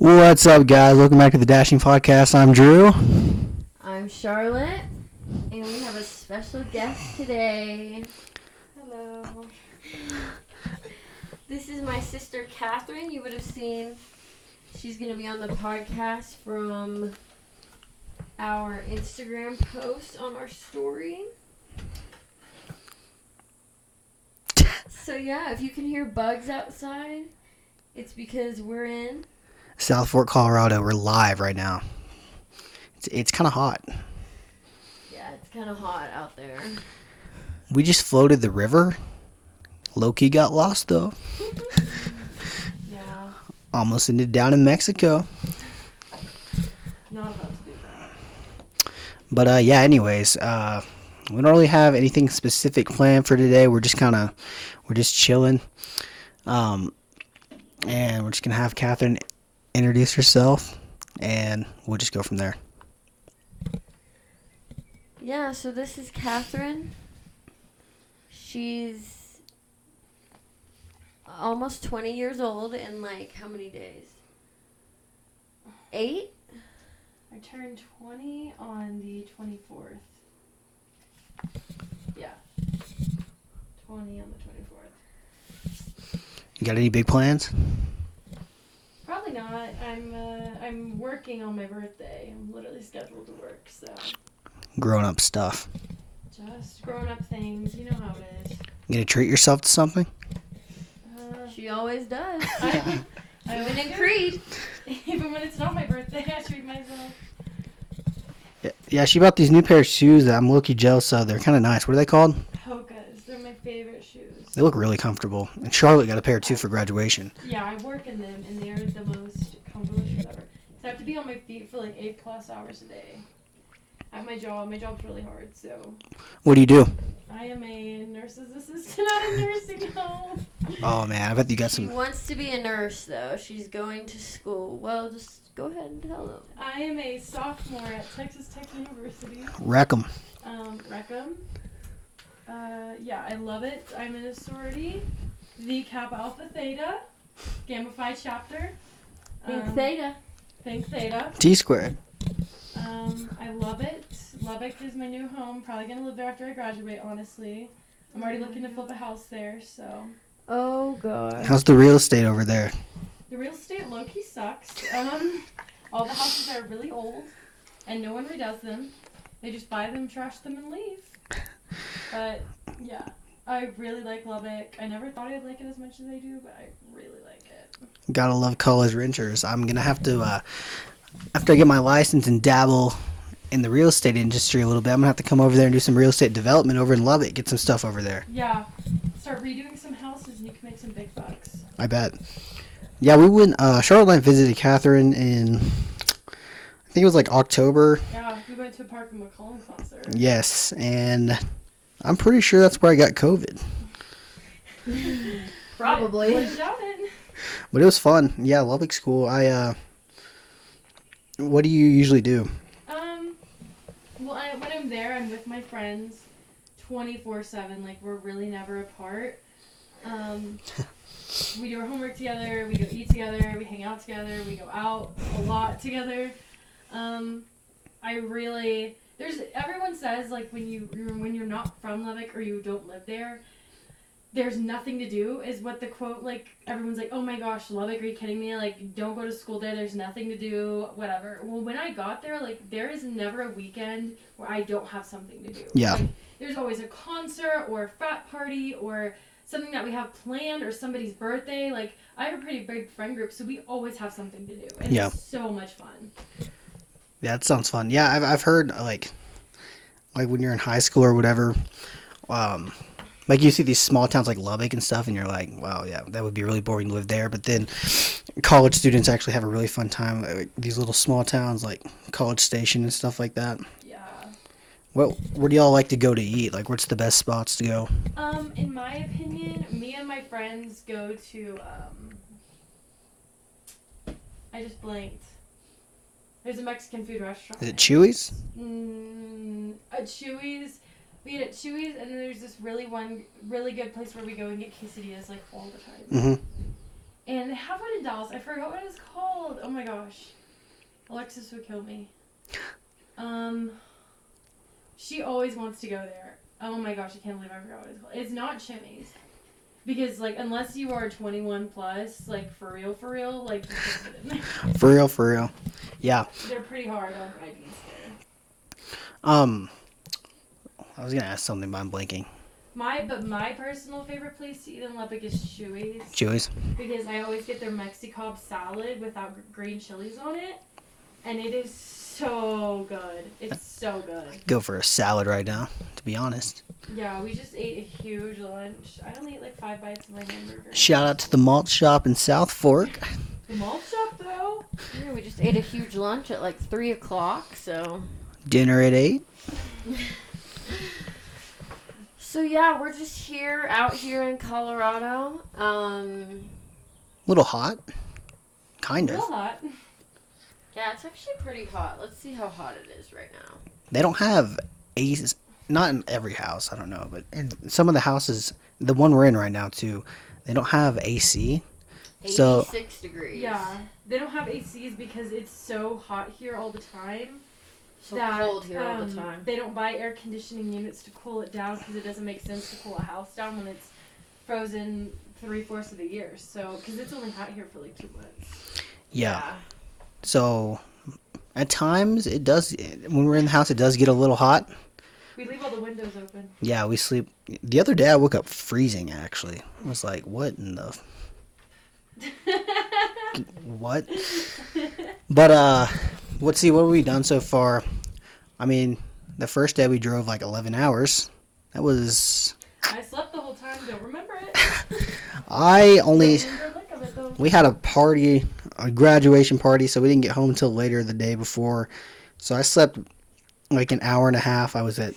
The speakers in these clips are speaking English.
What's up, guys? Welcome back to the Dashing Podcast. I'm Drew. I'm Charlotte, and we have a special guest today. Hello. This is my sister Catherine. You would have seen. She's going to be on the podcast from our Instagram post on our story. So, yeah, if you can hear bugs outside, it's because we're in South Fork, Colorado. We're live right now. It's, it's kind of hot. Yeah, it's kind of hot out there. We just floated the river. Loki got lost though. Yeah, Almost ended down in Mexico. not about to do that. But uh, yeah. Anyways, uh, we don't really have anything specific planned for today. We're just kind of we're just chilling. Um, and we're just gonna have Catherine introduce yourself, and we'll just go from there. Yeah, so this is Catherine. She's almost 20 years old in like how many days? Eight? I turned 20 on the 24th. Yeah. 20 on the 24th. You got any big plans? Probably not. I'm uh, I'm working on my birthday. I'm literally scheduled to work, so Grown up stuff. just grown up things. You know how it is. You gonna treat yourself to something? Uh, She always does. I, I Even always in do. Creed. Even when it's not my birthday, I treat myself. Yeah, yeah, she bought these new pair of shoes that I'm low-key jealous of. They're kind of nice. What are they called? Hokas. They're my favorite shoes. They look really comfortable. And Charlotte got a pair too for graduation. Yeah, I work in them, and they are the most comfortable shoes ever. So I have to be on my feet for like eight plus hours a day. At my job, my job's really hard, so What do you do? I am a nurse's assistant at a nursing home. Oh man, I bet you got She some. wants to be a nurse though. She's going to school. Well, just go ahead and tell them. I am a sophomore at Texas Tech University, Wreck 'em. um, Wreck 'em. Uh, yeah, I love it. I'm in a sorority, the Kappa Alpha Theta, Gamma Phi chapter. Think Um, Theta. Think Theta. T squared. Um, I love it. Lubbock is my new home. Probably gonna live there after I graduate. Honestly, I'm already looking to flip a house there. So Oh god. How's the real estate over there? the real estate low key sucks. Um, all the houses are really old, and no one redoes them. They just buy them, trash them, and leave. But yeah, I really like Lubbock. I never thought I'd like it as much as I do, but I really like it. Gotta love college renters. I'm gonna have to, uh, after I get my license and dabble in the real estate industry a little bit, I'm gonna have to come over there and do some real estate development over in Lubbock. Get some stuff over there. Yeah, start redoing some houses, and you can make some big bucks. I bet. Yeah, we went. Uh, Charlotte and I visited Catherine in, I think it was like October. Yeah, we went to a Parker McCollum concert. Yes, and I'm pretty sure that's where I got COVID. Probably. Wouldn't doubt it. But it was fun. Yeah, Lubbock's School. I uh what do you usually do? Um, well, I, when I'm there, I'm with my friends, twenty four seven. Like we're really never apart. Um, we do our homework together. We go eat together. We hang out together. We go out a lot together. Um, I really there's everyone says like when you you're- when you're not from Lubbock or you don't live there. There's nothing to do, is what the quote like. Everyone's like, "Oh my gosh, Lubbock, are you kidding me? Like, don't go to school there. There's nothing to do, whatever." Well, when I got there, like, there is never a weekend where I don't have something to do. Yeah. Like, there's always a concert or a frat party or something that we have planned or somebody's birthday. Like, I have a pretty big friend group, so we always have something to do, and Yeah. it's so much fun. Yeah, that sounds fun. Yeah, I've I've heard like like when you're in high school or whatever, um like you see these small towns like Lubbock and stuff and you're like, wow, yeah, that would be really boring to live there. But then college students actually have a really fun time like these little small towns like College Station and stuff like that. Yeah. What where do y'all like to go to eat? Like what's the best spots to go? Um, in my opinion, me and my friends go to um. I just blanked. There's a Mexican food restaurant. Is it Chuy's? Mm, at Chuy's. We eat at Chuy's, and then there's this really one really good place where we go and get quesadillas like all the time. Mm-hmm. and they have one in Dallas. I forgot what it's called. Oh my gosh, Alexis would kill me. Um, she always wants to go there. Oh my gosh, I can't believe I forgot what it's called. It's not Chimy's. Because like unless you are 21 plus, like for real, for real, like you can't get in there. For real, for real. Yeah. They're pretty hard on IDs. Um, I was gonna ask something, but I'm blanking. My but my personal favorite place to eat in Lubbock is Chuy's Chuy's. because I always get their Mexicob salad without green chilies on it, and it is so good. It's so good. I'd Go for a salad right now. To be honest. Yeah, we just ate a huge lunch. I only ate like five bites of my hamburger. Shout out to the malt shop in South Fork. The malt shop though. Yeah, we just ate a huge lunch at like three o'clock. So. Dinner at eight. So yeah, we're just here out here in Colorado. Um, Little hot. Kind of. Real of. hot. yeah, it's actually pretty hot. Let's see how hot it is right now. They don't have aces. Not in every house. I don't know, but in some of the houses, the one we're in right now too, they don't have AC. So- Eighty-six degrees. Yeah, they don't have ACs because it's so hot here all the time. So cold here all the um, time. They don't buy air conditioning units to cool it down because it doesn't make sense to cool a house down when it's frozen three fourths of the year. So, because it's only hot here for like two months. Yeah. So at times it does. When we're in the house, it does get a little hot. We leave all the windows open. Yeah, we sleep. The other day I woke up freezing. Actually, I was like, "What in the what?" But uh, let's see what have we done so far. I mean, the first day we drove like 11 hours. That was I slept the whole time. Don't remember it. I only Don't remember a lick of it we had a party, a graduation party, so we didn't get home until later the day before. So I slept like an hour and a half. I was at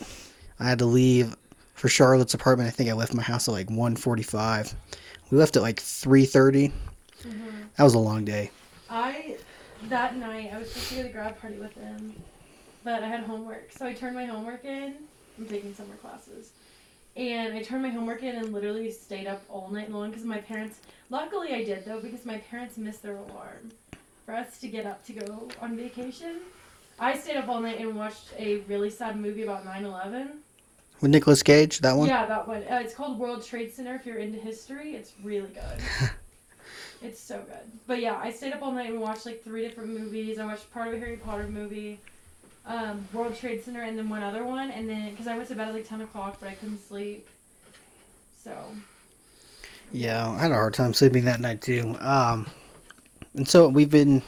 I had to leave for Charlotte's apartment. I think I left my house at like 1:45. We left at like 3:30. Mhm. That was a long day. I that night I was supposed to go to the grad party with them, but I had homework, so I turned my homework in. I'm taking summer classes, and I turned my homework in and literally stayed up all night long because my parents. Luckily, I did though because my parents missed their alarm for us to get up to go on vacation. I stayed up all night and watched a really sad movie about 9/11. With Nicolas Cage, that one. Yeah, that one. Uh, it's called World Trade Center. If you're into history, it's really good. it's so good. But yeah, I stayed up all night and watched like three different movies. I watched part of a Harry Potter movie, um, World Trade Center, and then one other one. And then because I went to bed at like ten o'clock, but I couldn't sleep. So Yeah, I had a hard time sleeping that night too. Um, and so we've been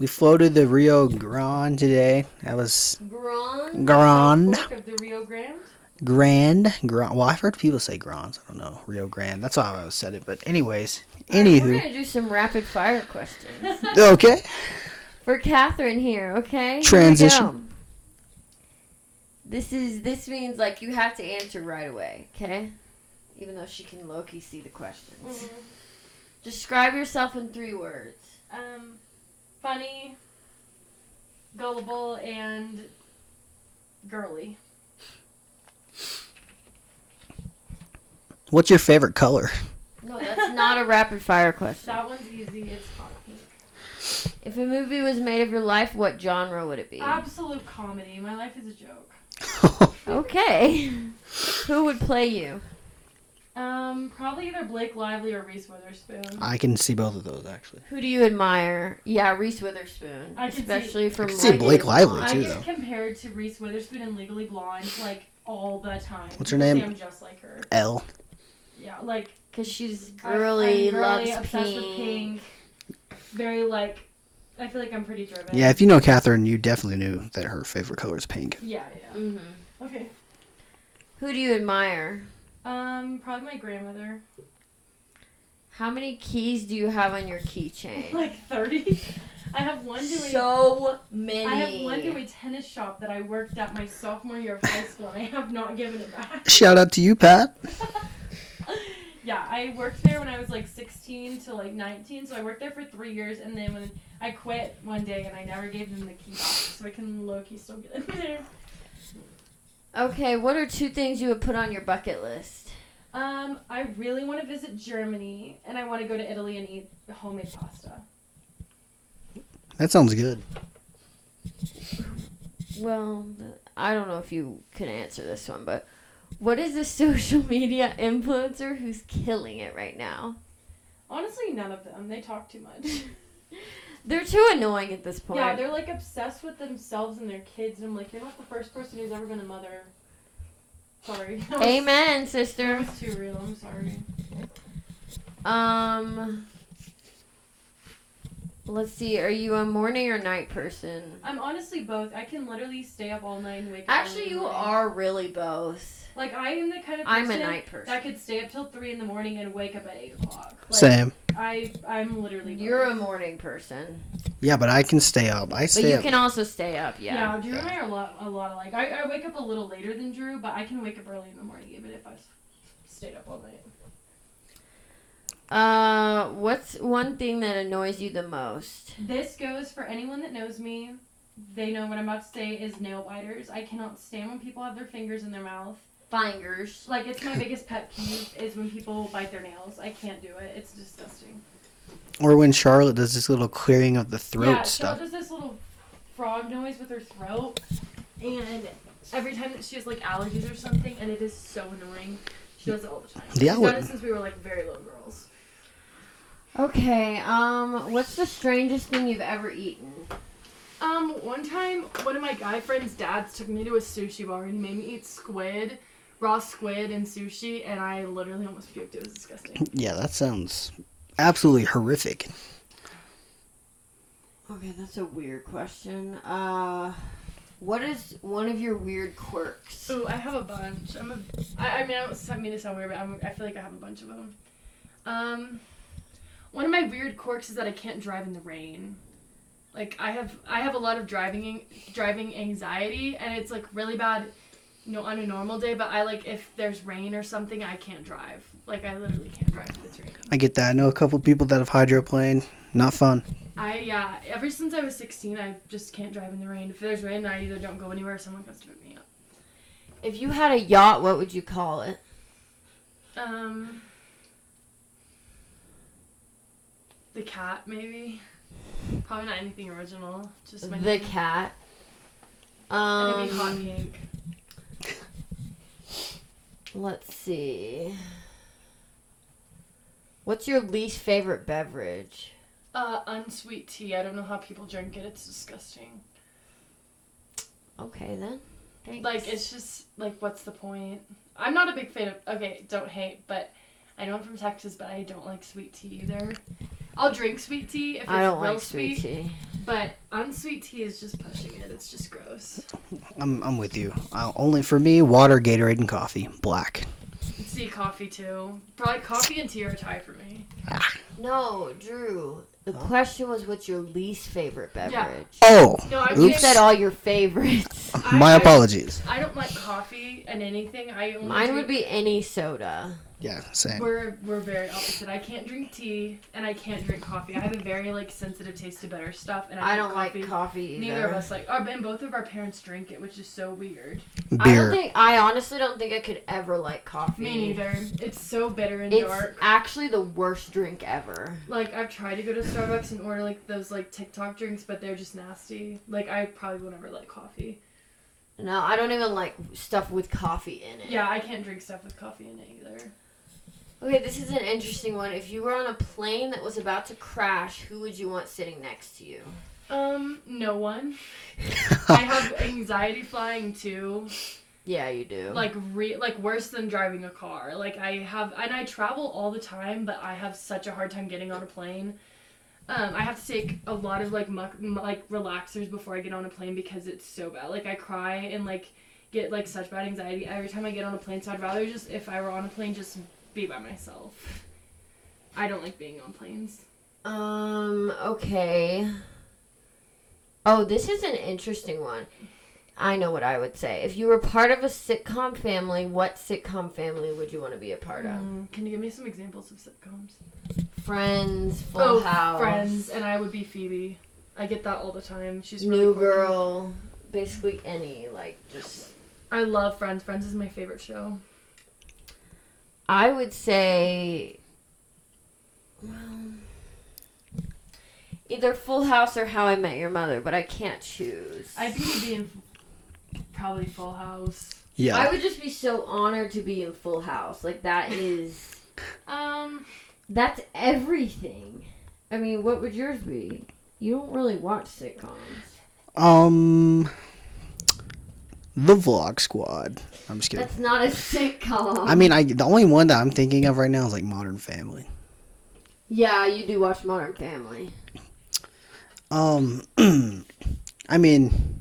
we floated the Rio Grande today. That was Grand. Grande. South Fork of the Rio Grande. Grand, Grand. Well, I've heard people say Grands. I don't know Rio Grande. That's how I always said it. But anyways, Alright, We're gonna do some rapid fire questions okay. for Catherine here. Okay. Transition. go. This is this means like you have to answer right away. Okay. Even though she can low key see the questions. Describe yourself in three words. Um, funny, gullible, and girly. What's your favorite color? No, that's not a rapid fire question. That one's easy. It's hot pink. If a movie was made of your life, what genre would it be? Absolute comedy. My life is a joke. Okay. Who would play you? Um, probably either Blake Lively or Reese Witherspoon. I can see both of those actually. Who do you admire? Yeah, Reese Witherspoon, I can see- especially from I can see Blake Lively, Blonde. I too, get though. compared to Reese Witherspoon and Legally Blonde like all the time. What's her People name? I'm just like her. L. Yeah, like Cause she's I- girly, I'm loves really obsessed pink. with pink. Very like, I feel like I'm pretty driven. Yeah, if you know Catherine, you definitely knew that her favorite color is pink. Yeah, yeah. hmm Okay. Who do you admire? Um, probably my grandmother. How many keys do you have on your keychain? Like thirty. I have one to a so many. I have one to a tennis shop that I worked at my sophomore year of high school, and I have not given it back. Shout out to you, Pat. yeah, I worked there when I was like 16 to like 19, so I worked there for three years, and then when I quit one day, and I never gave them the key back, so I can low key still get in there. Okay, what are two things you would put on your bucket list? Um, I really want to visit Germany, and I want to go to Italy and eat homemade pasta. That sounds good. Well, I don't know if you can answer this one, but what is a social media influencer who's killing it right now? Honestly, none of them. They talk too much. They're too annoying at this point. yeah, they're like obsessed with themselves and their kids, and I'm like, you're not the first person who's ever been a mother. Sorry. Was- Amen, That sister. was too real. I'm sorry. Um, let's see. Are you a morning or night person? I'm honestly both. I can literally stay up all night and wake up. Actually, you morning. are really both. Like I am the kind of person I'm a night person. that could stay up till three in the morning and wake up at eight o'clock. Like, Same. I I'm literally. both. You're a morning person, Yeah, but I can stay up. I stay but you up. can also stay up. Yeah, Yeah. Drew and I are a lot, a lot alike. I, I wake up a little later than Drew, but I can wake up early in the morning even if I've stayed up all night. Uh, what's one thing that annoys you the most? This goes for anyone that knows me. They know what I'm about to say is nail biters. I cannot stand when people have their fingers in their mouth. Fingers. Like it's my biggest pet peeve is when people bite their nails. I can't do it. It's disgusting. Or when Charlotte does this little clearing of the throat yeah, stuff. Cheryl does this little frog noise with her throat, and every time that she has like allergies or something, and it is so annoying. She does it all the time. The She's done aller- it since we were like very little girls. Okay. Um, what's the strangest thing you've ever eaten? Um, one time, one of my guy friends' dads took me to a sushi bar and he made me eat squid, raw squid and sushi, and I literally almost puked. It was disgusting. Yeah, that sounds absolutely horrific. Okay, that's a weird question. Uh, what is one of your weird quirks? Ooh, I have a bunch. I'm a. I, I mean, I don't mean to sound weird, but I'm, I feel like I have a bunch of them. Um, one of my weird quirks is that I can't drive in the rain. Like I have, I have a lot of driving driving anxiety, and it's like really bad, you know, on a normal day. But I like if there's rain or something, I can't drive. Like I literally can't drive if it's raining. I get that. I know a couple people that have hydroplaned. Not fun. I yeah. Ever since I was 16, I just can't drive in the rain. If there's rain, I either don't go anywhere or someone comes to pick me up. If you had a yacht, what would you call it? Um, the cat maybe. Probably not anything original. Just my The name. cat. And it'd be hot Um, pink. Let's see. What's your least favorite beverage? Uh, unsweet tea. I don't know how people drink it. It's disgusting. Okay then. Thanks. Like it's just like what's the point? I'm not a big fan of. Okay, don't hate, but I know I'm from Texas, but I don't like sweet tea either. I'll drink sweet tea if it's I don't real like sweet tea. But unsweet tea is just pushing it. It's just gross. I'm, I'm with you. Uh, only for me, water, Gatorade, and coffee. Black. Tea, coffee too. Probably coffee and tea are a tie for me. No, Drew. The question was, what's your least favorite beverage? Oh, No, I You said all your favorites. My I- apologies. I don't like coffee and anything. I only Mine drink- would be any soda. Yeah, same. We're we're very opposite. I can't drink tea and I can't drink coffee. I have a very like sensitive taste to bitter stuff, and I, I don't coffee, like coffee either. Neither of us like. Our, and both of our parents drink it, which is so weird. Beer. I don't think. I honestly don't think I could ever like coffee. Me neither. It's so bitter and It's dark. actually the worst drink ever. Like I've tried to go to Starbucks and order like those like TikTok drinks, but they're just nasty. Like I probably will never like coffee. No, I don't even like stuff with coffee in it. Yeah, I can't drink stuff with coffee in it either. Okay, this is an interesting one. If you were on a plane that was about to crash, who would you want sitting next to you? Um, no one. I have anxiety flying too. Yeah, you do. Like re- like worse than driving a car. Like I have and I travel all the time, but I have such a hard time getting on a plane. Um, I have to take a lot of like muck, m- like relaxers before I get on a plane because it's so bad. Like I cry and like get like such bad anxiety every time I get on a plane. So I'd rather just if I were on a plane just be by myself. I don't like being on planes. Um, okay. Oh, this is an interesting one. I know what I would say. If you were part of a sitcom family, what sitcom family would you want to be a part of? Mm, can you give me some examples of sitcoms? Friends, Full oh, House, Friends, and I would be Phoebe. I get that all the time. She's really New quirky. Girl, basically any like just. I love Friends. Friends is my favorite show. I would say well, either Full House or How I Met Your Mother, but I can't choose. I'd be in probably Full House. Yeah. I would just be so honored to be in Full House. Like that is Um, that's everything. I mean, what would yours be? You don't really watch sitcoms. um, the Vlog Squad. I'm just kidding. That's not a sitcom. I mean, I the only one that I'm thinking of right now is like Modern Family. yeah, you do watch Modern Family. Um, I mean,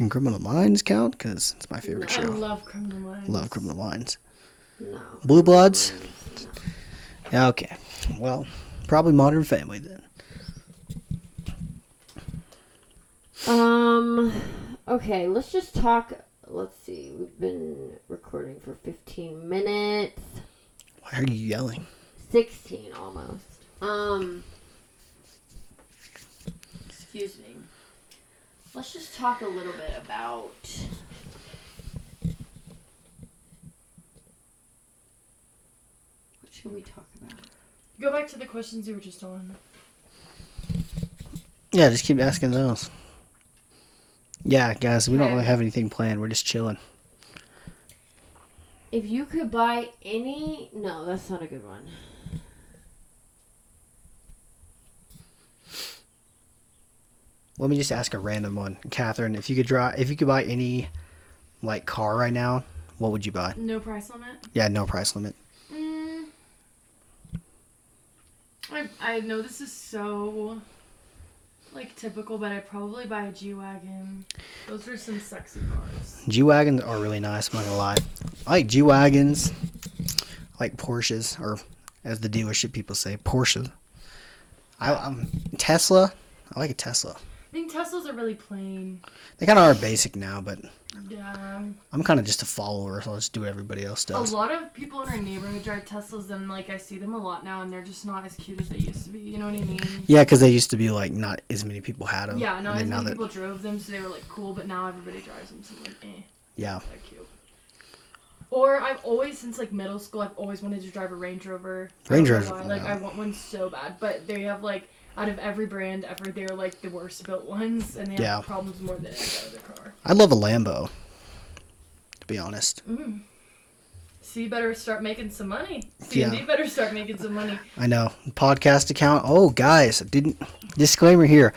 can Criminal Minds count? Because it's my favorite I show. love Criminal Minds. Love Criminal Minds. No. Blue Bloods. Yeah. Okay. Well, probably Modern Family then. Um. Okay, let's just talk. Let's see. We've been recording for 15 minutes. Why are you yelling? 16 almost. Um. Excuse me. Let's just talk a little bit about. What should we talk about? Go back to the questions you were just on. Yeah, just keep asking those. Yeah, guys, we don't really have anything planned. We're just chilling. If you could buy any. No, that's not a good one. Let me just ask a random one, Catherine. If you could draw, if you could buy any, like car right now, what would you buy? No price limit. Yeah, no price limit. Mm. I I know this is so like typical, but I'd probably buy a G wagon. Those are some sexy cars. G wagons are really nice. I'm not gonna lie. I like G wagons. I like Porsches, or as the dealership people say, Porsche. I'm Tesla. I like a Tesla. I think Teslas are really plain. They kind of are basic now, but Yeah. I'm kind of just a follower, so I'll just do what everybody else does. A lot of people in our neighborhood drive Teslas, and like I see them a lot now, and they're just not as cute as they used to be. You know what I mean? Yeah, because they used to be like not as many people had them. Yeah, no, as many that people drove them, so they were like cool. But now everybody drives them, so like, eh, yeah, they're cute. Or I've always, since like middle school, I've always wanted to drive a Range Rover. Range Rover, Like yeah. I want one so bad, but they have like out of every brand ever, they're like the worst built ones, and they have problems more than any other car. I love a Lambo. To be honest, Mm. So you better start making some money. C and D Yeah. better start making some money. I know podcast account. Oh, guys, didn't disclaimer here.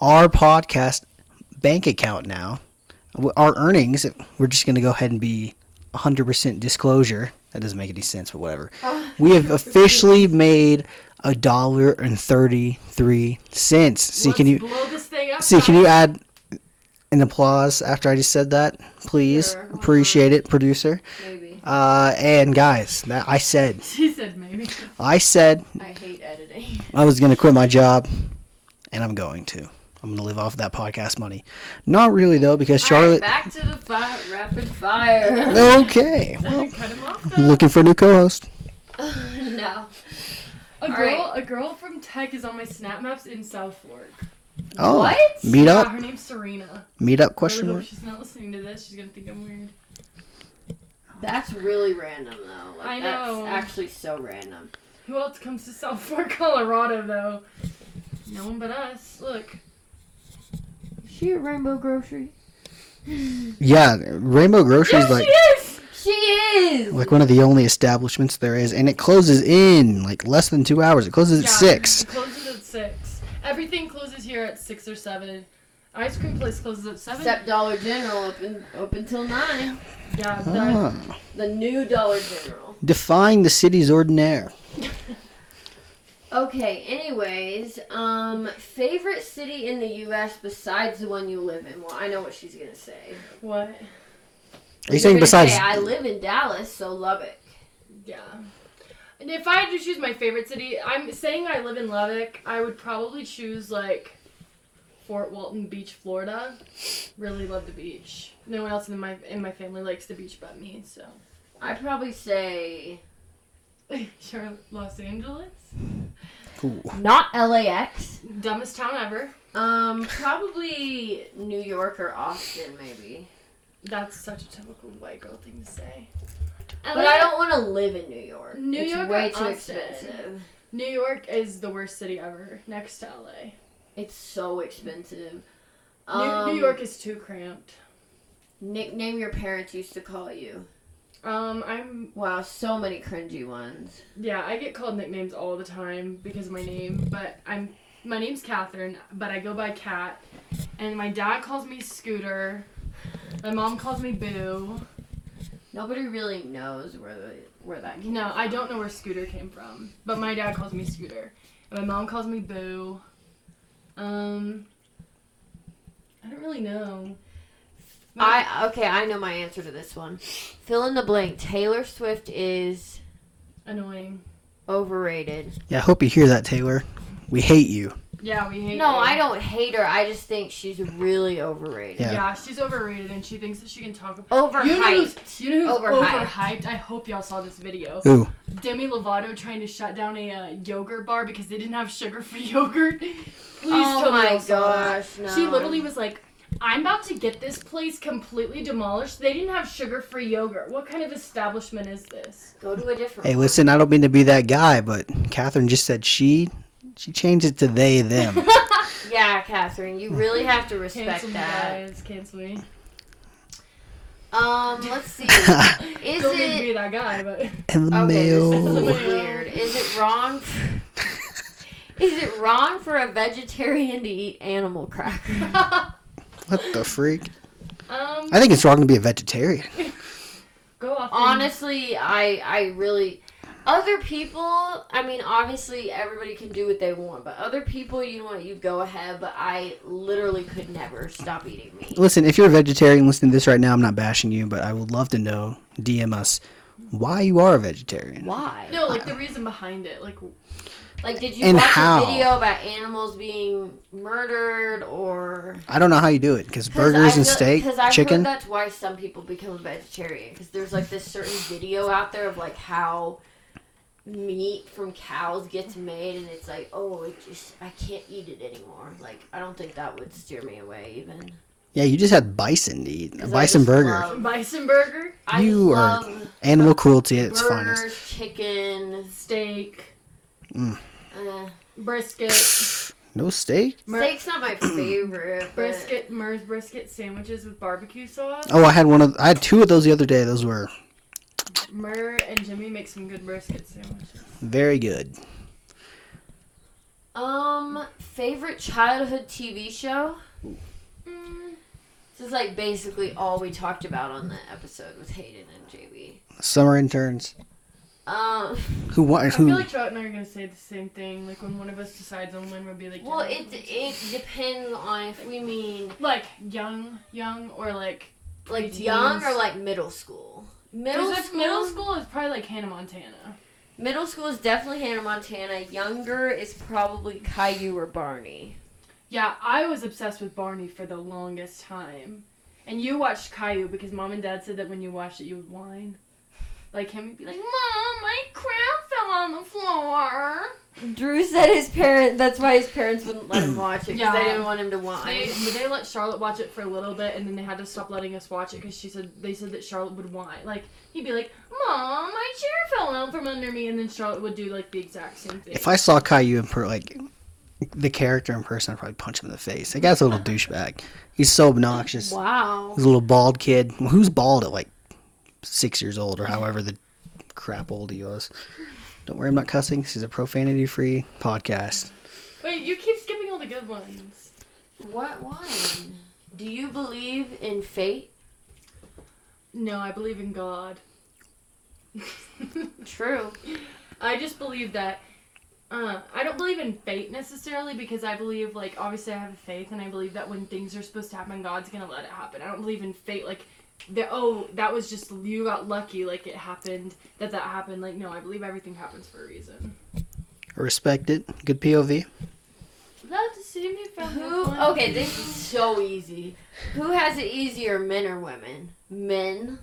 Our podcast bank account now, our earnings. We're just gonna go ahead and be 100% disclosure. That doesn't make any sense, but whatever. We have officially made a dollar and thirty-three cents. See, Let's can you blow this thing up? see? Can you add an applause after I just said that, please? Sure, Appreciate it, producer. Maybe. Uh, and guys, that I said, She said maybe. I said I hate editing. I was gonna quit my job, and I'm going to. I'm gonna live off that podcast money. Not really though, because Charlotte. back to the fi- rapid fire. Okay, well, Cut off. Looking for a new co-host. no. A girl, Alright. a girl from Tech is on my Snap Maps in South Fork. Oh, What? meet yeah, up, her name's Serena. meet up? Question mark. she's not listening to this. She's gonna think I'm weird. That's really random though. Like, I that's know. actually so random. Who else comes to South Fork, Colorado, though? No one but us. Look. Is she at Rainbow Grocery? Yeah, Rainbow Grocery is Yes, like she is. She is. like one of the only establishments there is, and it closes in like less than two hours. It closes at six. It closes at six. Everything closes here at six or seven. Ice cream place closes at seven. Except Dollar General open open till nine. yeah, the, Ah, The new Dollar General. defying the city's ordinaire. Okay. Anyways, um, favorite city in the U.S. besides the one you live in. Well, I know what she's gonna say. what? Are you You're saying besides? say, I live in Dallas, so Lubbock. Yeah. And if I had to choose my favorite city, I'm saying I live in Lubbock. I would probably choose like Fort Walton Beach, Florida. Really love the beach. No one else in my in my family likes the beach but me. So, I'd probably say sure, Los Angeles, Ooh. not LAX. dumbest town ever. Um, probably New York or Austin, maybe. That's such a typical white girl thing to say. But I don't want to live in New York. New it's York or way too Austin? expensive. New York is the worst city ever, next to LA. It's so expensive. New, Um, New York is too cramped. Nickname your parents used to call you. Um, I'm Wow, so many cringy ones. yeah, I get called nicknames all the time because of my name, but I'm my name's Catherine, but I go by Cat, and my dad calls me Scooter. My mom calls me Boo. Nobody really knows where the where that came No, from. I don't know where Scooter came from, but my dad calls me Scooter, and my mom calls me Boo. Um, I don't really know. My- I okay, I know my answer to this one. Fill in the blank. Taylor Swift is annoying. overrated. Yeah, I hope you hear that, Taylor. We hate you. Yeah, we hate. No, you. I don't hate her. I just think she's really overrated. Yeah. Yeah. she's overrated, and she thinks that she can talk. Overhyped. You know who's, you know who's Overhyped. overhyped? I hope y'all saw this video. Ooh, Demi Lovato trying to shut down a uh, yogurt bar because they didn't have sugar-free yogurt. Please oh tell me Oh my y'all saw that. gosh, no. She literally was like, "I'm about to get this place completely demolished. They didn't have sugar-free yogurt. What kind of establishment is this?" go to a different. hey, one. listen, I don't mean to be that guy, but Catherine just said she. She changed it to they, them. Yeah, Catherine, you really have to respect Cancel me, that. guys. Cancel me. Um, let's see. Is Don't mean to it be that guy, but In the okay? This is a mail. little weird. Is it wrong? Is it wrong for a vegetarian to eat animal crackers? What the freak? um, I think it's wrong to be a vegetarian. go off. Honestly, I I really other people, I mean obviously everybody can do what they want, but other people, you know what, you go ahead, but I literally could never stop eating meat. Listen, if you're a vegetarian listening to this right now, I'm not bashing you, but I would love to know, DM us, why you are a vegetarian. Why? No, like the reason behind it, like Like did you And watch how? a video about animals being murdered or I don't know how you do it, because burgers and steak, I've chicken. That's why some people become vegetarian because there's like this certain video out there of like how meat from cows gets made, and it's like, oh, it just I can't eat it anymore. Like I don't think that would steer me away even. Yeah, you just had bison to eat. A bison burger. love- bison burger, I You are Animal cruelty at its burgers, finest. chicken, steak, Mm. uh, brisket, No steak? Mer- steak's not my favorite. but- brisket, Mer's brisket sandwiches with barbecue sauce. Oh, I had one of. I had two of those the other day. Those were Mer and Jimmy make some good brisket sandwiches. very good. Um, favorite childhood TV show. Mm, This is like basically all we talked about on the episode with Hayden and JB. Summer interns. Um, Who wa- I Who? feel like Trout and I are gonna say the same thing. Like when one of us decides on when we'll be like, well, it it depends on if we mean like young, young, or like like Preteens. young or like middle school. Middle Middle school, middle school is probably like Hannah Montana. Middle school is definitely Hannah Montana. Younger is probably Caillou or Barney. Yeah, I was obsessed with Barney for the longest time. And you watched Caillou because mom and dad said that when you watched it, you would whine. Like him, he'd be like, Mom, my crown fell on the floor. Drew said his parent. That's why his parents wouldn't let him watch it because Yeah. they didn't want him to They, whine. they let Charlotte watch it for a little bit, and then they had to stop letting us watch it because she said they said that Charlotte would whine. Like he'd be like, "Mom, my chair fell out from under me," and then Charlotte would do like the exact same thing. If I saw Caillou in per like the character in person, I'd probably punch him in the face. That guy's a little douchebag. He's so obnoxious. Wow. He's a little bald kid. Who's bald at like six years old or however the crap old he was? Don't worry, I'm not cussing. This is a profanity-free podcast. Wait, you keep skipping all the good ones. What one? Do you believe in fate? No, I believe in God. True. I just believe that. Uh, I don't believe in fate necessarily because I believe, like, obviously I have faith and I believe that when things are supposed to happen, God's gonna let it happen. I don't believe in fate, like, that, oh, that was just, you got lucky, like, it happened, that that happened. Like, no, I believe everything happens for a reason. Respect it. Good POV. Love to see me from Who? Okay, this is so easy. Who has it easier, men or women? Men,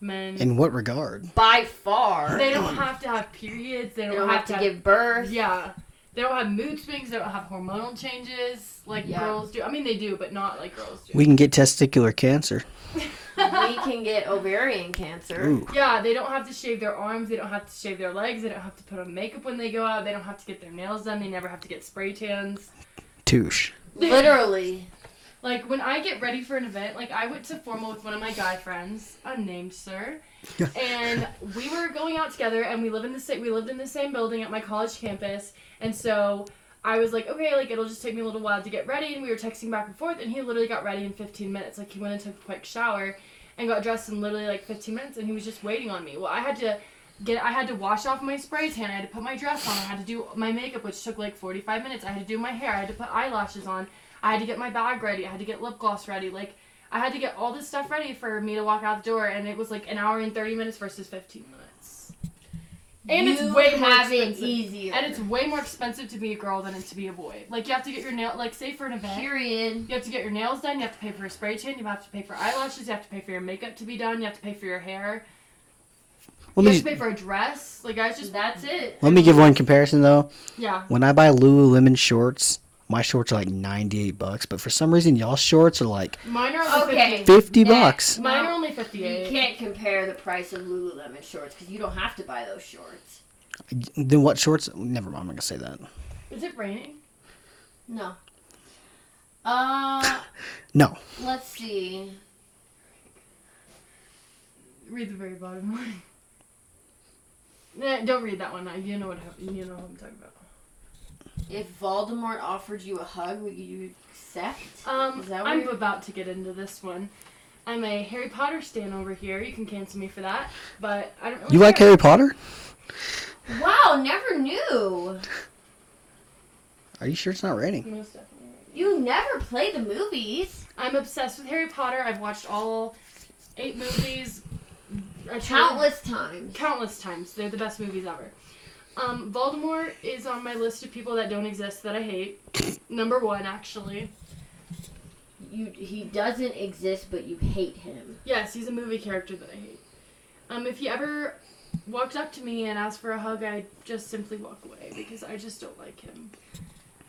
Men. In what regard? by far. they don't have to have periods, they They don't, don't have to give birth. Yeah. They don't have mood swings, they don't have hormonal changes like Yeah. girls do. I mean, they do, but not like girls do. We can get testicular cancer. we can get ovarian cancer. Ooh. Yeah, they don't have to shave their arms. They don't have to shave their legs. They don't have to put on makeup when they go out. They don't have to get their nails done. They never have to get spray tans. Touche. Literally. Like when I get ready for an event, like I went to formal with one of my guy friends, unnamed sir, and we were going out together, and we live in the same we lived in the same building at my college campus, and so I was like, okay, like it'll just take me a little while to get ready, and we were texting back and forth, and he literally got ready in 15 minutes. Like he went and took a quick shower, and got dressed in literally like 15 minutes, and he was just waiting on me. Well, I had to. Get, I had to wash off my spray tan. I had to put my dress on. I had to do my makeup, which took like 45 minutes. I had to do my hair. I had to put eyelashes on. I had to get my bag ready. I had to get lip gloss ready. Like, I had to get all this stuff ready for me to walk out the door, and it was like an hour and 30 minutes versus 15 minutes. And you it's way more have it expensive. easier. And it's way more expensive to be a girl than it to be a boy. Like, you have to get your nail, like, say for an event. period. You have to get your nails done. You have to pay for a spray tan. You have to pay for eyelashes. You have to pay for your makeup to be done. You have to pay for your hair. Let you me have to pay for a dress. Like, I was just That's it. let me give one comparison though. yeah. When I buy Lululemon shorts, my shorts are like ninety eight bucks, but for some reason y'all shorts are like Mine are only Okay. 50. fifty Next. bucks. Mine are No. only You 58. can't compare the price of Lululemon shorts because you don't have to buy those shorts. Then what shorts? Never mind. I'm not gonna say that. Is it raining? No. Uh, No. let's see. Read the very bottom line. Nah, don't read that one. Now. You know what hap- you know what I'm talking about. If Voldemort offered you a hug, would you accept? Um, Is that what I'm you're- about to get into this one. I'm a Harry Potter stan over here. You can cancel me for that, but I don't really. You like. Harry Potter? Wow, never knew. Are you sure it's not raining? Most definitely. You never play the movies. I'm obsessed with Harry Potter. I've watched all eight movies. I tried- Countless times. countless times. They're the best movies ever. Um, Voldemort is on my list of people that don't exist that I hate. Number one, actually. You he doesn't exist, but you hate him. Yes, he's a movie character that I hate. Um, if he ever walked up to me and asked for a hug, I'd just simply walk away because I just don't like him.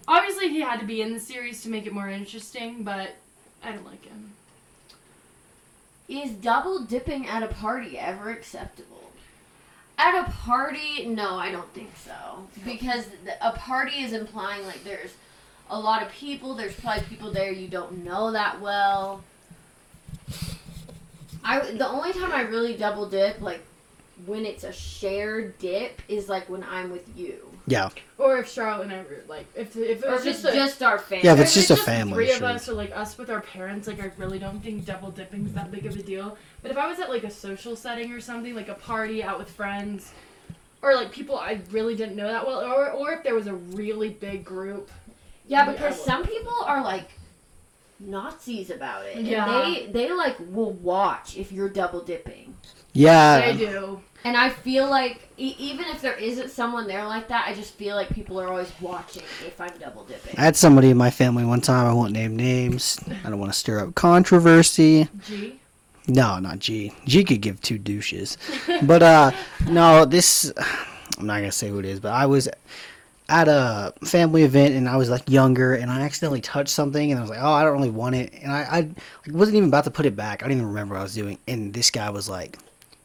Obviously, he had to be in the series to make it more interesting, but I don't like him. Is double dipping at a party ever acceptable? At a party, no, I don't think so. Because a party is implying like there's a lot of people. There's probably people there you don't know that well. I the only time I really double dip, like when it's a shared dip, is like when I'm with you, Yeah. Or if Charlotte and I were like, if if it or was if just, a, just our family. Yeah, if it's if just a family, three of us or like us with our parents, like I really don't think double dipping is that big of a deal. But if I was at like a social setting or something, like a party out with friends, or like people I really didn't know that well, or or if there was a really big group, Yeah, Yeah, because I will. some people are like Nazis about it. And Yeah. they they like will watch if you're double dipping. Yeah. they do. And I feel like e- even if there isn't someone there like that, I just feel like people are always watching if I'm double dipping. I had somebody in my family one time. I won't name names. I don't want to stir up controversy. G. No, not G. G could give two douches. But uh no, this I'm not gonna say who it is, but I was at a family event and I was like younger and I accidentally touched something and I was like, oh, I don't really want it, and I I wasn't even about to put it back. I didn't even remember what I was doing, and this guy was like.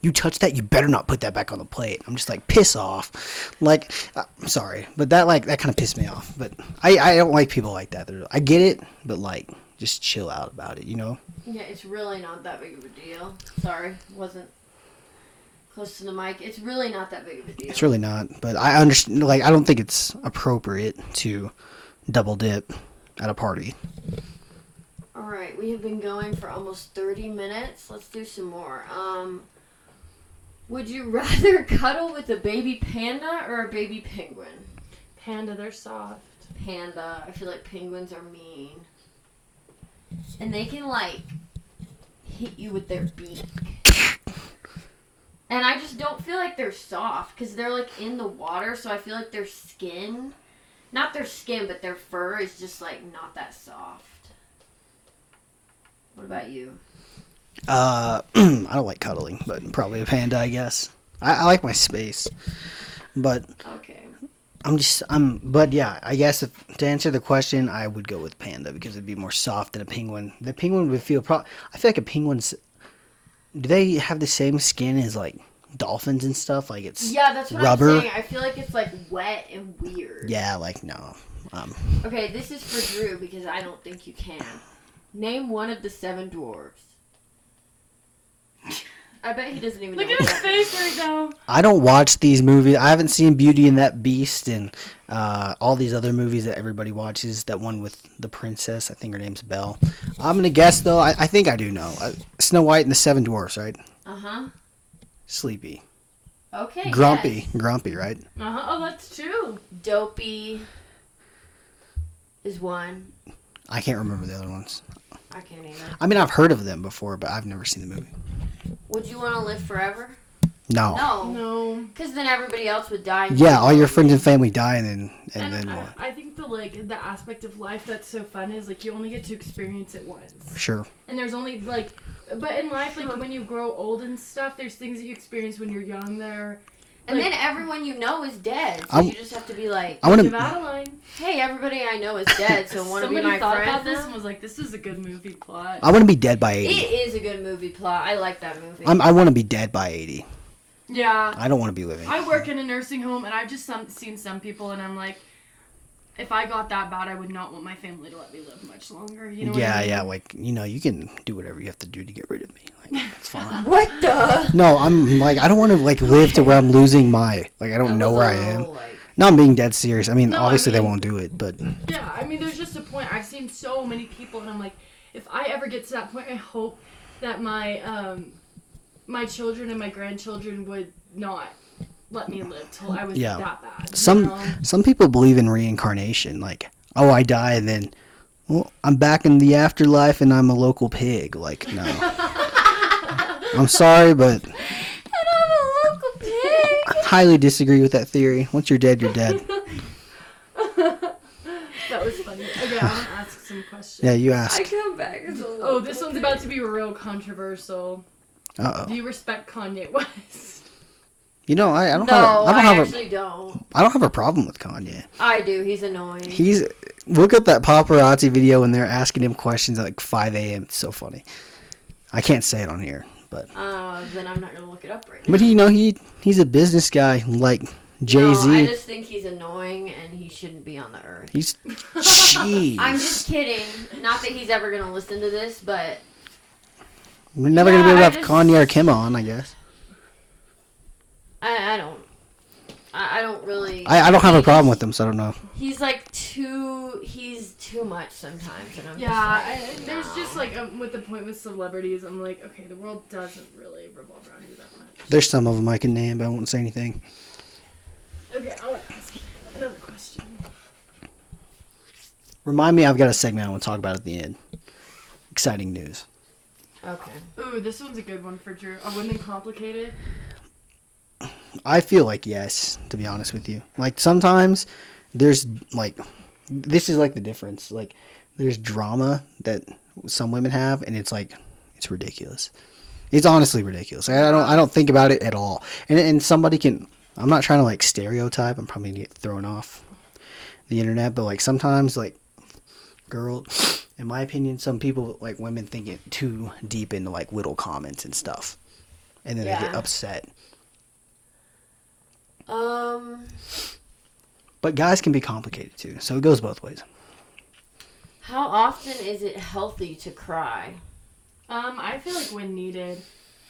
You touch that, you better not put that back on the plate. I'm just like, piss off. Like, uh, I'm sorry, but that like that kind of pissed me off. But I I don't like people like that. They're, I get it, but like, just chill out about it, you know? Yeah, it's really not that big of a deal. Sorry, wasn't close to the mic. It's really not that big of a deal. It's really not, but I understand. Like, I don't think it's appropriate to double dip at a party. All right, we have been going for almost 30 minutes. Let's do some more. Um, would you rather cuddle with a baby panda or a baby penguin? Panda, they're soft. Panda. I feel like penguins are mean. And they can, like, hit you with their beak. And I just don't feel like they're soft because they're, like, in the water, so I feel like their skin, not their skin, but their fur is just, like, not that soft. What about you? Uh, I don't like cuddling, but probably a panda, I guess. I, I like my space, but Okay. I'm just I'm. But yeah, I guess if, to answer the question, I would go with panda because it'd be more soft than a penguin. The penguin would feel pro. I feel like a penguin's do they have the same skin as like dolphins and stuff? Like it's Yeah, that's what Rubber? I'm saying. I feel like it's like wet and weird. yeah, like no. Um, Okay, this is for Drew because I don't think you can. Name one of the seven dwarves. I bet he doesn't even Look know. at his face right now. I don't watch these movies. I haven't seen Beauty and that Beast and uh, all these other movies that everybody watches. That one with the princess, I think her name's Belle. I'm gonna guess though. I, I think I do know. Uh, Snow White and the Seven Dwarfs, right? Uh-huh. Sleepy, Okay. grumpy, grumpy, right? Uh huh. Oh, that's true. Dopey is one. I can't remember the other ones. I can't either. I mean, I've heard of them before, but I've never seen the movie. Would you want to live forever? No. No. No. Because then everybody else would die. and Yeah, you all your friends and family die, and then and, And then I, what? I think the like the aspect of life that's so fun is like you only get to experience it once. Sure. And there's only like, but in life, like when you grow old and stuff, there's things that you experience when you're young. There, And like- then everyone you know is dead. So I'm- you just have to be like, I want Give to. Adaline. hey, everybody I know is dead, so want to be Somebody my thought friend about this and was like, "This is a good movie plot." I want to be dead by eighty. It is a good movie plot. I like that movie. I'm, I want to be dead by eighty. yeah, I don't want to be living. I work in a nursing home, and I've just some, seen some people, and I'm like, if I got that bad, I would not want my family to let me live much longer. You know? what yeah, I mean? yeah. Like you know, you can do whatever you have to do to get rid of me. Like it's fine. what the? no, I'm like I don't want to like live to where I'm losing my like I don't That know was where I am. little, like- No, I'm being dead serious. I mean, No, I obviously they won't do it, but Yeah, I mean, there's just a point. I've seen so many people, and I'm like, if I ever get to that point, I hope that my um, my children and my grandchildren would not let me live till I was Yeah. that bad. you some know? some people believe in reincarnation. Like, oh, I die and then, well, I'm back in the afterlife and I'm a local pig. Like, no. I'm sorry, but And I'm a local pig. I highly disagree with that theory. Once you're dead, you're dead. that was funny. Okay, I want to ask some questions. Yeah, you ask. I come back as a Oh, this one's about to be real controversial. Uh oh. Do you respect Kanye West? You know, I, I don't No, have. A, I don't I have a. don't. I don't have a problem with Kanye. I do. He's annoying. He's look up that paparazzi video when they're asking him questions at like 5 a.m. It's so funny. I can't say it on here, but uh, then I'm not gonna look it up right now. but you know he he's a business guy like Jay No, I Z. just think he's annoying and he shouldn't be on the earth. he's jeez. I'm just kidding. Not that he's ever gonna listen to this, but We're never gonna be able to have just- Kanye or Kim on, I guess. I, I don't. I, I don't really. I, I don't have a problem with just- him, so I don't know. He's like too. He's too much sometimes, and I'm Yeah, just I, like, there's no. just like um, with the point with celebrities, I'm like, okay, the world doesn't really revolve around you that much. There's some of them I can name, but I won't say anything. Okay, I'll ask another question. Remind me, I've got a segment I want to talk about at the end. Exciting news. Okay. Ooh, this one's a good one for Drew. Are women complicated? I feel like yes, to be honest with you. Like sometimes there's like this is like the difference. Like there's drama that some women have and it's like it's ridiculous. It's honestly ridiculous. I don't I don't think about it at all. And and somebody can I'm not trying to like stereotype. I'm probably gonna get thrown off the internet, but like sometimes like girl in my opinion some people like women think it too deep into like little comments and stuff. And then they get upset. Um. But guys can be complicated too, so it goes both ways. How often is it healthy to cry? Um, I feel like when needed.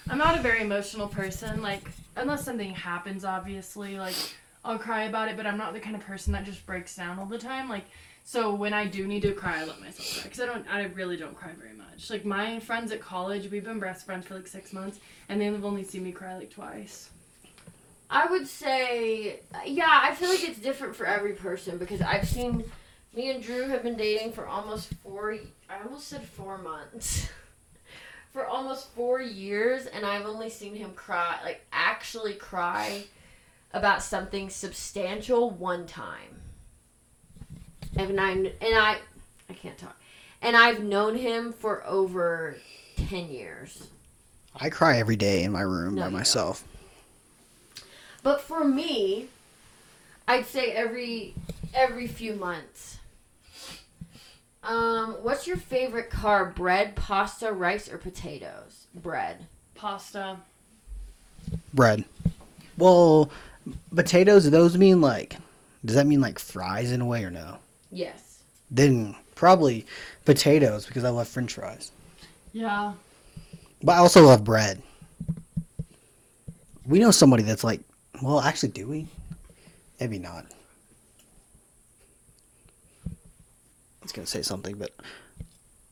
I'm not a very emotional person. Like, unless something happens, obviously, like I'll cry about it. But I'm not the kind of person that just breaks down all the time. Like, so when I do need to cry, I let myself cry because I don't. I really don't cry very much. Like my friends at college, we've been best friends for like six months, and they've only seen me cry like twice. I would say, yeah, I feel like it's different for every person because I've seen me and Drew have been dating for almost four. I almost said four months. for almost four years, and I've only seen him cry, like actually cry, about something substantial one time. And I and I, I can't talk. And I've known him for over ten years. I cry every day in my room No, by myself. don't. Myself. But for me, I'd say every every few months. Um, what's your favorite carb? Bread, pasta, rice, or potatoes? Bread. pasta. Bread. Well, potatoes. Those mean like? Does that mean like fries in a way or no? Yes. Then probably potatoes because I love French fries. Yeah. But I also love bread. We know somebody that's like, well, actually, do we? Maybe not. I was gonna say something, but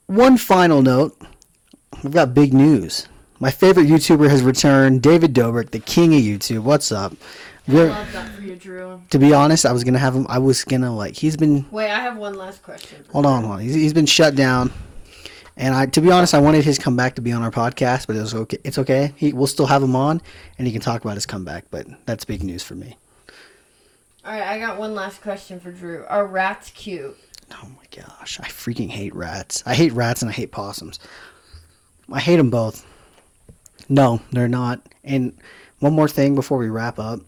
one final note: we've got big news. My favorite YouTuber has returned, David Dobrik, the king of YouTube. What's up? I We're, love that for you, Drew. to be honest, I was gonna have him. I was gonna like. He's been Wait, I have one last question. Hold on, hold on. He's, he's been shut down. And I, to be honest, I wanted his comeback to be on our podcast, but it was okay. It's okay. He, we'll still have him on, and he can talk about his comeback. But that's big news for me. All right, I got one last question for Drew. Are rats cute? Oh my gosh, I freaking hate rats. I hate rats and I hate possums. I hate them both. No, they're not. And one more thing before we wrap up.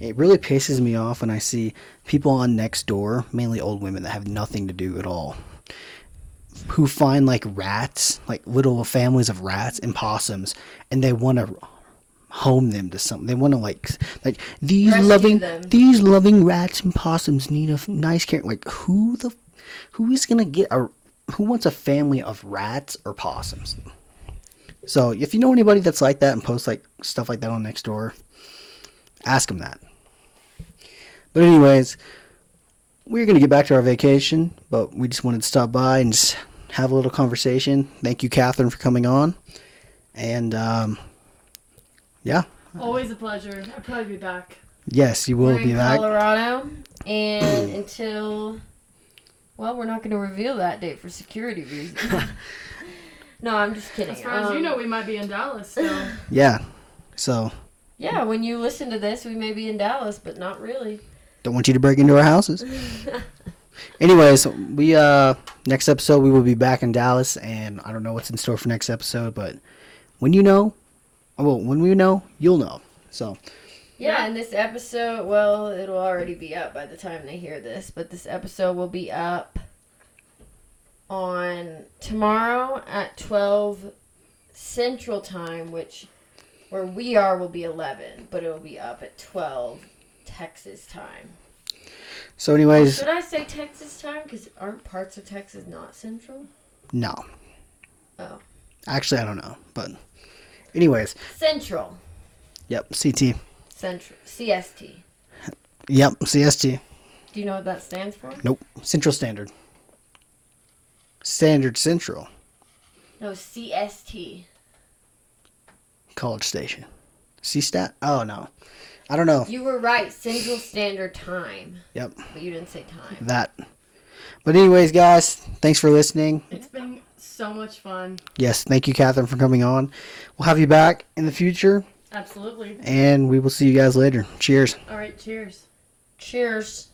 It really pisses me off when I see people on Nextdoor, mainly old women that have nothing to do at all, who find like rats, like little families of rats and possums, and they want to home them to something. They want to like like these Rescue loving them. these loving rats and possums need a nice care. Like who the who is gonna get a who wants a family of rats or possums? So if you know anybody that's like that and posts like stuff like that on Nextdoor, ask them that. But anyways, we're gonna get back to our vacation, but we just wanted to stop by and just have a little conversation. Thank you, Catherine, for coming on, and um, yeah, Always a pleasure. I'll probably be back. yes, you will we're be in back. Colorado, and until well, we're not going to reveal that date for security reasons. no, I'm just kidding. As far as you Um, know, we might be in Dallas still. Yeah, so yeah, when you listen to this, we may be in Dallas, but not really. Don't want you to break into our houses. Anyways, we uh next episode we will be back in Dallas, and I don't know what's in store for next episode, but when you know, well, when we know, you'll know. So Yeah, Yeah. and this episode, well, it'll already be up by the time they hear this, but this episode will be up on tomorrow at 12 Central Time, which where we are will be 11, but it will be up at 12 Texas time. so anyways, Should I say Texas time? Because aren't parts of Texas not Central? no, Oh. actually I don't know, but anyways, Central. yep, CT, Central. CST. yep, CST, Do you know what that stands for? nope, Central Standard, Standard Central No, CST. College Station, CStat. Oh no, I don't know. You were right. Central Standard Time. Yep, But you didn't say time. that. But anyways, guys, thanks for listening. It's been so much fun. Yes, thank you, Catherine, for coming on. We'll have you back in the future, Absolutely. and we will see you guys later. Cheers. All right, cheers. Cheers.